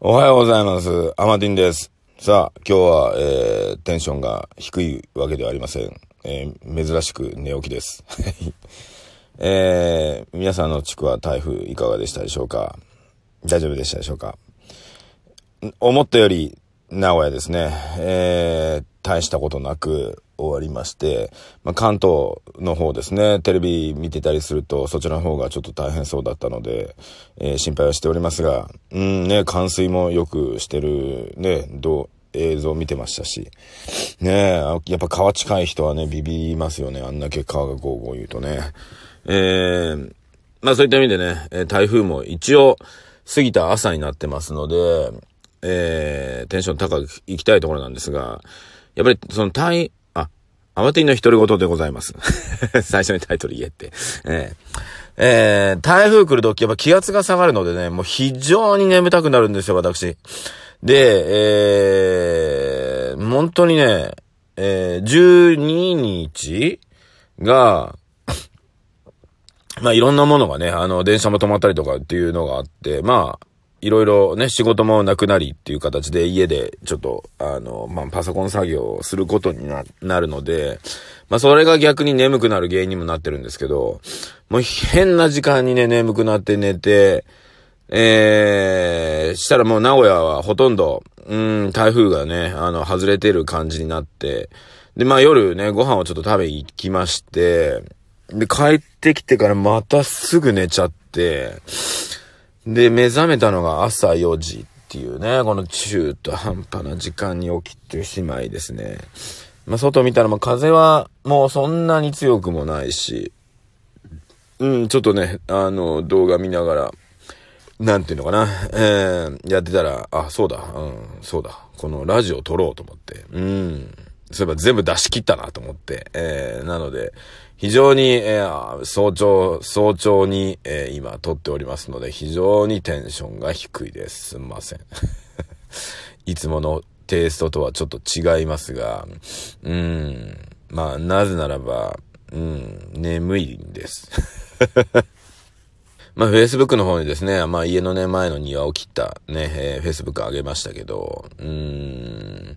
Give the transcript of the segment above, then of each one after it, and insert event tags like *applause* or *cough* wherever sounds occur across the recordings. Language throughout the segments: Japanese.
おはようございます。アマティンです。さあ、今日は、えー、テンションが低いわけではありません。えー、珍しく寝起きです。*laughs* えー、皆さんの地区は台風いかがでしたでしょうか？大丈夫でしたでしょうか？思ったより名古屋ですね。えー、大したことなく終わりまして、まあ、関東の方ですね、テレビ見てたりすると、そちらの方がちょっと大変そうだったので、えー心配はしておりますが、うんね、冠水もよくしてる、ね、どう、映像見てましたし、ねやっぱ川近い人はね、ビビりますよね、あんだけ川がゴーゴー言うとね。えー、まあそういった意味でね、台風も一応過ぎた朝になってますので、えー、テンション高く行きたいところなんですが、やっぱりその台、あ、アマティの独り言でございます。*laughs* 最初にタイトル言えって。えーえー台風来るときやっぱ気圧が下がるのでね、もう非常に眠たくなるんですよ、私。で、えー、本当にね、えー、12日が、まあいろんなものがね、あの、電車も止まったりとかっていうのがあって、まあ、いろいろね、仕事もなくなりっていう形で家でちょっと、あの、まあ、パソコン作業をすることにななるので、まあ、それが逆に眠くなる原因にもなってるんですけど、もう変な時間にね、眠くなって寝て、えー、したらもう名古屋はほとんど、うん、台風がね、あの、外れてる感じになって、で、まあ夜ね、ご飯をちょっと食べに行きまして、で、帰ってきてからまたすぐ寝ちゃって、で、目覚めたのが朝4時っていうね、この中途半端な時間に起きてしまいですね。まあ、外見たら、まあ、風はもうそんなに強くもないし、うん、ちょっとね、あの、動画見ながら、なんていうのかな、えー、やってたら、あ、そうだ、うん、そうだ、このラジオ撮ろうと思って、うん、そういえば全部出し切ったなと思って、えー、なので、非常に、えー、早朝、早朝に、えー、今撮っておりますので、非常にテンションが低いです。すんません。*laughs* いつものテイストとはちょっと違いますが、うん、まあ、なぜならば、うん、眠いんです。*laughs* まあ、Facebook の方にですね、まあ、家のね、前の庭を切ったね、えー、Facebook 上げましたけど、うーん、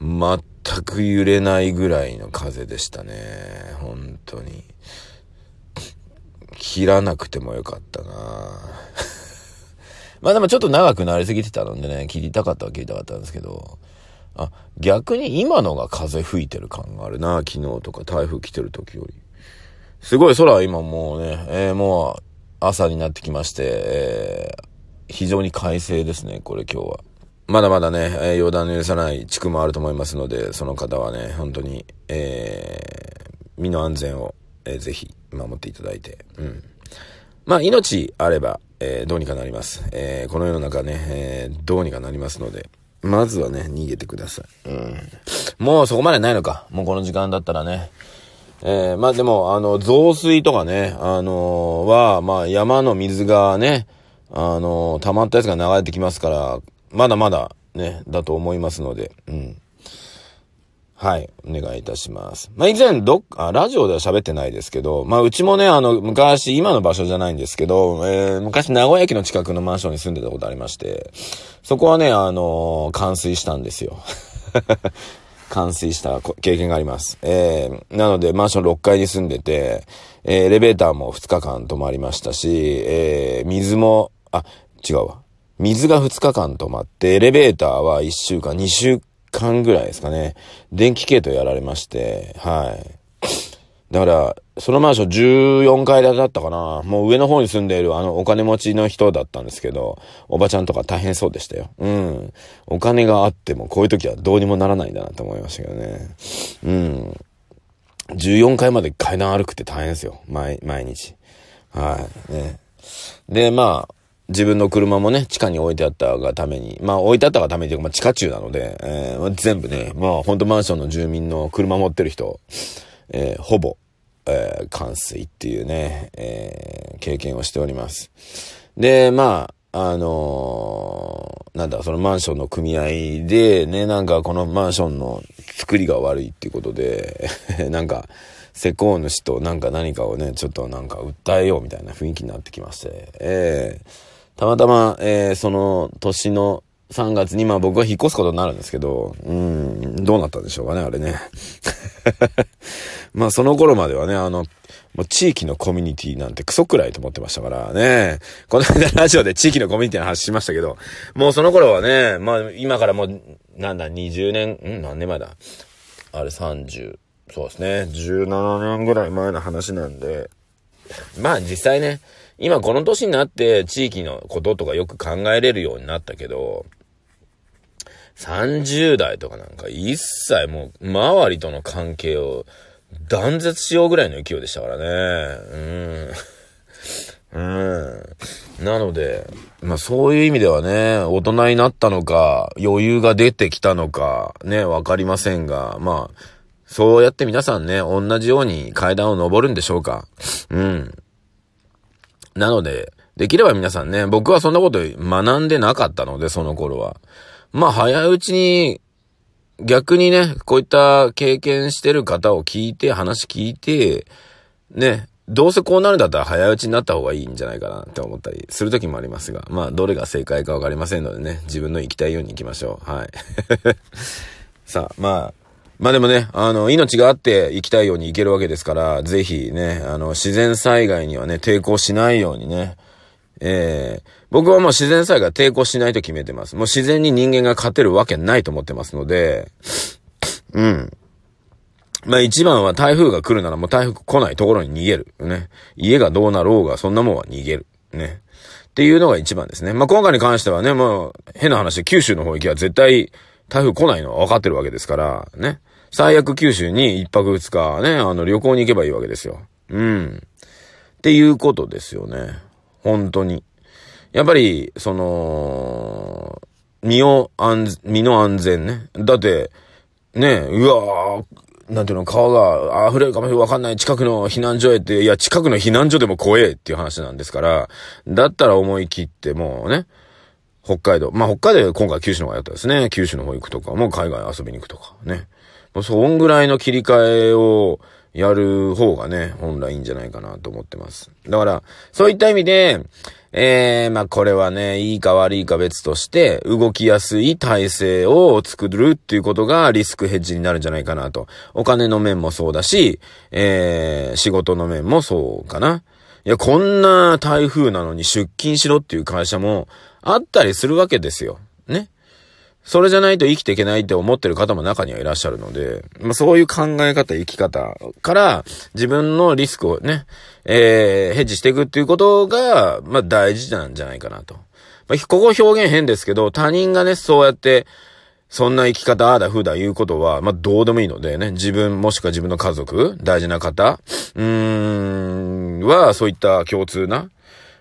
全く揺れないぐらいの風でしたね。本当に。切らなくてもよかったな *laughs* まあでもちょっと長くなりすぎてたのでね、切りたかったは切りたかったんですけど、あ、逆に今のが風吹いてる感があるな昨日とか台風来てる時より。すごい空は今もうね、えーもう朝になってきまして、えー非常に快晴ですね、これ今日は。まだまだね、えー予断の許さない地区もあると思いますので、その方はね、本当に、えー身の安全を、えーぜひ守っていただいて、うん。まあ、命あれば、えーどうにかなります。えーこの世の中ね、えーどうにかなりますので、まずはね、逃げてください。うん。もうそこまでないのか。もうこの時間だったらね。えーまあでも、あの、増水とかね、あのーは、まあ山の水がね、あのー溜まったやつが流れてきますから、まだまだね、だと思いますので、うん。はい、お願いいたします。まあ、以前、どっあ、ラジオでは喋ってないですけど、まあ、うちもね、あの、昔、今の場所じゃないんですけど、えー昔、名古屋駅の近くのマンションに住んでたことありまして、そこはね、あのー冠水したんですよ。*laughs* 冠水した経験があります。えー、なので、マンション6階に住んでて、えーエレベーターも2日間止まりましたし、えー水も、あ、違うわ。水が2日間止まって、エレベーターは1週間、2週間ぐらいですかね。電気系統やられまして、はい。だから、そのマンション14階建てだったかな。もう上の方に住んでいるあのお金持ちの人だったんですけど、おばちゃんとか大変そうでしたよ。うん。お金があってもこういう時はどうにもならないんだなと思いましたけどね。うん。14階まで階段歩くって大変ですよ。毎、毎日。はい。ね。で、まあ、自分の車もね、地下に置いてあったがために、まあ置いてあったがためにというか、まあ地下中なので、えーまあ全部ね、まあ本当マンションの住民の車持ってる人、えーほぼ、えー冠水っていうね、えー経験をしております。で、まあ、あのーなんだ、そのマンションの組合でね、なんかこのマンションの作りが悪いっていうことで、*laughs* なんか、施工主となんか何かをね、ちょっとなんか訴えようみたいな雰囲気になってきまして、ええたまたま、えー、その年の3月にまあ僕は引っ越すことになるんですけど、うん、どうなったんでしょうかね、あれね。*laughs* まあその頃まではね、あの、もう地域のコミュニティなんてクソくらいと思ってましたからね。この間ラジオで地域のコミュニティの話しましたけど、もうその頃はね、まあ今からもう、なんだ、20年、ん何年前だあれ30、そうですね、17年ぐらい前の話なんで、まあ実際ね、今この年になって地域のこととかよく考えれるようになったけど、30代とかなんか一切もう周りとの関係を断絶しようぐらいの勢いでしたからね。うん。うん。なので、まあそういう意味ではね、大人になったのか、余裕が出てきたのか、ね、わかりませんが、まあ、そうやって皆さんね、同じように階段を登るんでしょうか。うん。なので、できれば皆さんね、僕はそんなこと学んでなかったので、その頃は。まあ、早いうちに逆にね、こういった経験してる方を聞いて、話聞いて、ね、どうせこうなるんだったら早打ちになった方がいいんじゃないかなって思ったりする時もありますが、まあ、どれが正解かわかりませんのでね、自分の行きたいように行きましょう。はい。*laughs* さあ、まあ、まあでもね、あの、命があって生きたいように行けるわけですから、ぜひね、あの、自然災害にはね、抵抗しないようにね、ええー、僕はもう自然災害抵抗しないと決めてます。もう自然に人間が勝てるわけないと思ってますので、うん。まあ一番は台風が来るならもう台風来ないところに逃げる。ね。家がどうなろうがそんなもんは逃げる。ね。っていうのが一番ですね。まあ今回に関してはね、もう変な話九州の方行きは絶対台風来ないのは分かってるわけですから、ね。最悪九州に一泊二日ね、あの旅行に行けばいいわけですよ。うん。っていうことですよね。本当に。やっぱり、その、身を安、身の安全ね。だって、ね、うわー、なんていうの、川が溢れるかもしれわかんない近くの避難所へって、いや、近くの避難所でも怖えっていう話なんですから、だったら思い切ってもうね、北海道。まあ、北海道は今回九州の方がやったですね。九州の方行くとか、もう海外遊びに行くとか、ね。もうそんぐらいの切り替えを、やる方がね、本来いいんじゃないかなと思ってます。だから、そういった意味で、えー、まあこれはね、いいか悪いか別として、動きやすい体制を作るっていうことがリスクヘッジになるんじゃないかなと。お金の面もそうだし、えー、仕事の面もそうかな。いや、こんな台風なのに出勤しろっていう会社もあったりするわけですよ。ね。それじゃないと生きていけないって思ってる方も中にはいらっしゃるので、まあ、そういう考え方、生き方から自分のリスクをね、えー、ヘッジしていくっていうことが、まあ、大事なんじゃないかなと。まあ、ここ表現変ですけど、他人がね、そうやって、そんな生き方、ああだふうだ言うことは、まあ、どうでもいいのでね、自分、もしくは自分の家族、大事な方、うーん、は、そういった共通な、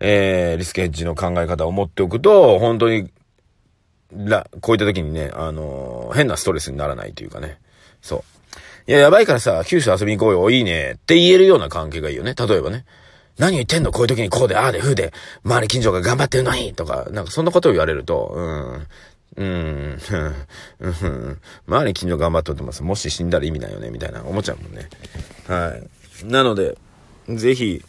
えー、リスクヘッジの考え方を持っておくと、本当にら、こういった時にね、あのー、変なストレスにならないというかね。そう。いや、やばいからさ、九州遊びに行こうよ、いいね、って言えるような関係がいいよね。例えばね。何言ってんの？こういう時にこうで、ああで、ふうで、周り近所が頑張ってるのにとか、なんかそんなことを言われると、うん、うん、うん、周り近所頑張っておってます。もし死んだら意味ないよね、みたいな思っちゃうもんね。はい。なので、ぜひ、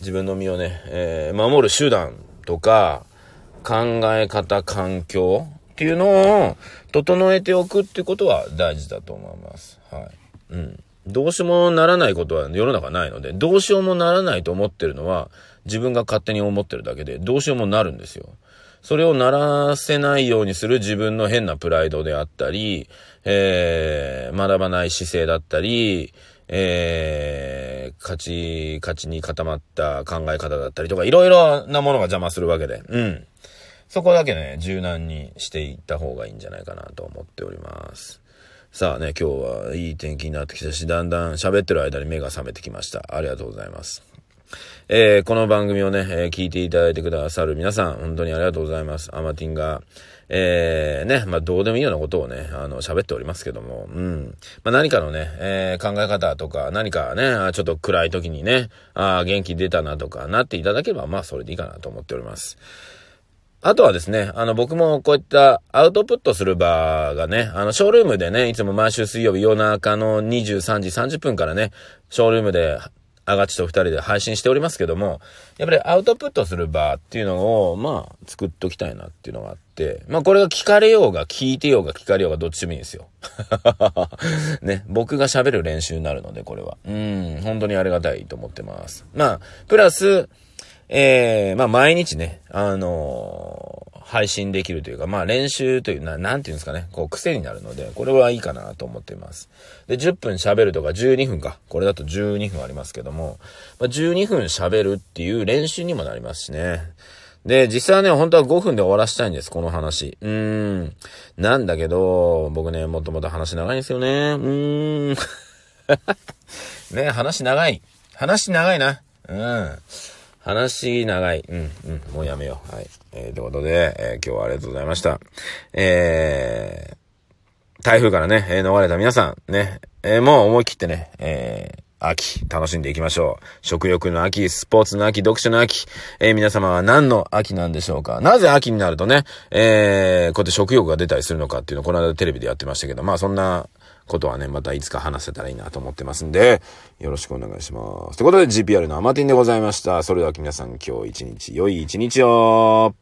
自分の身をね、えー、守る手段とか、考え方、環境っていうのを整えておくってことは大事だと思います。はい。うん。どうしようもならないことは世の中ないので、どうしようもならないと思ってるのは自分が勝手に思ってるだけで、どうしようもなるんですよ。それをならせないようにする自分の変なプライドであったり、えー、学ばない姿勢だったり、えー、勝ち、勝ちに固まった考え方だったりとか、いろいろなものが邪魔するわけで、うん。そこだけね、柔軟にしていった方がいいんじゃないかなと思っております。さあね、今日はいい天気になってきたし、だんだん喋ってる間に目が覚めてきました。ありがとうございます。えー、この番組をね、えー、聞いていただいてくださる皆さん、本当にありがとうございます。アマティンが、えー、ね、まあ、どうでもいいようなことをね、あの、喋っておりますけども、うん。まあ、何かのね、えー、考え方とか、何かね、ちょっと暗い時にね、あ、元気出たなとか、なっていただければ、まあ、それでいいかなと思っております。あとはですね、あの、僕もこういったアウトプットする場がね、あの、ショールームでね、いつも毎週水曜日夜中の23時30分からね、ショールームでアガチと二人で配信しておりますけども、やっぱりアウトプットする場っていうのを、まあ、作っときたいなっていうのがあって、まあ、これが聞かれようが、聞いてようが、聞かれようが、どっちでもいいんですよ。*laughs* ね、僕が喋る練習になるので、これは。うん、本当にありがたいと思ってます。まあ、プラス、えー、まあ、毎日ね、あのー、配信できるというか、まあ、練習というな、なんていうんですかね、こう、癖になるので、これはいいかなと思っています。で、10分喋るとか12分か。これだと12分ありますけども、まあ、12分喋るっていう練習にもなりますしね。で、実際はね、本当は5分で終わらしたいんです、この話。うーん。なんだけど、僕ね、もともと話長いんですよね。うーん。*laughs* ね、話長い。話長いな。うん。話長い。うん、うん、もうやめよう。はい。えー、ということで、えー、今日はありがとうございました。えー、台風からね、えー、逃れた皆さん、ね、えー、もう思い切ってね、えー、秋、楽しんでいきましょう。食欲の秋、スポーツの秋、読書の秋。えー、皆様は何の秋なんでしょうかなぜ秋になるとね、えー、こうやって食欲が出たりするのかっていうのをこの間テレビでやってましたけど、まあそんなことはね、またいつか話せたらいいなと思ってますんで、よろしくお願いします。ということで GPR のアマティンでございました。それでは皆さん今日一日、良い一日を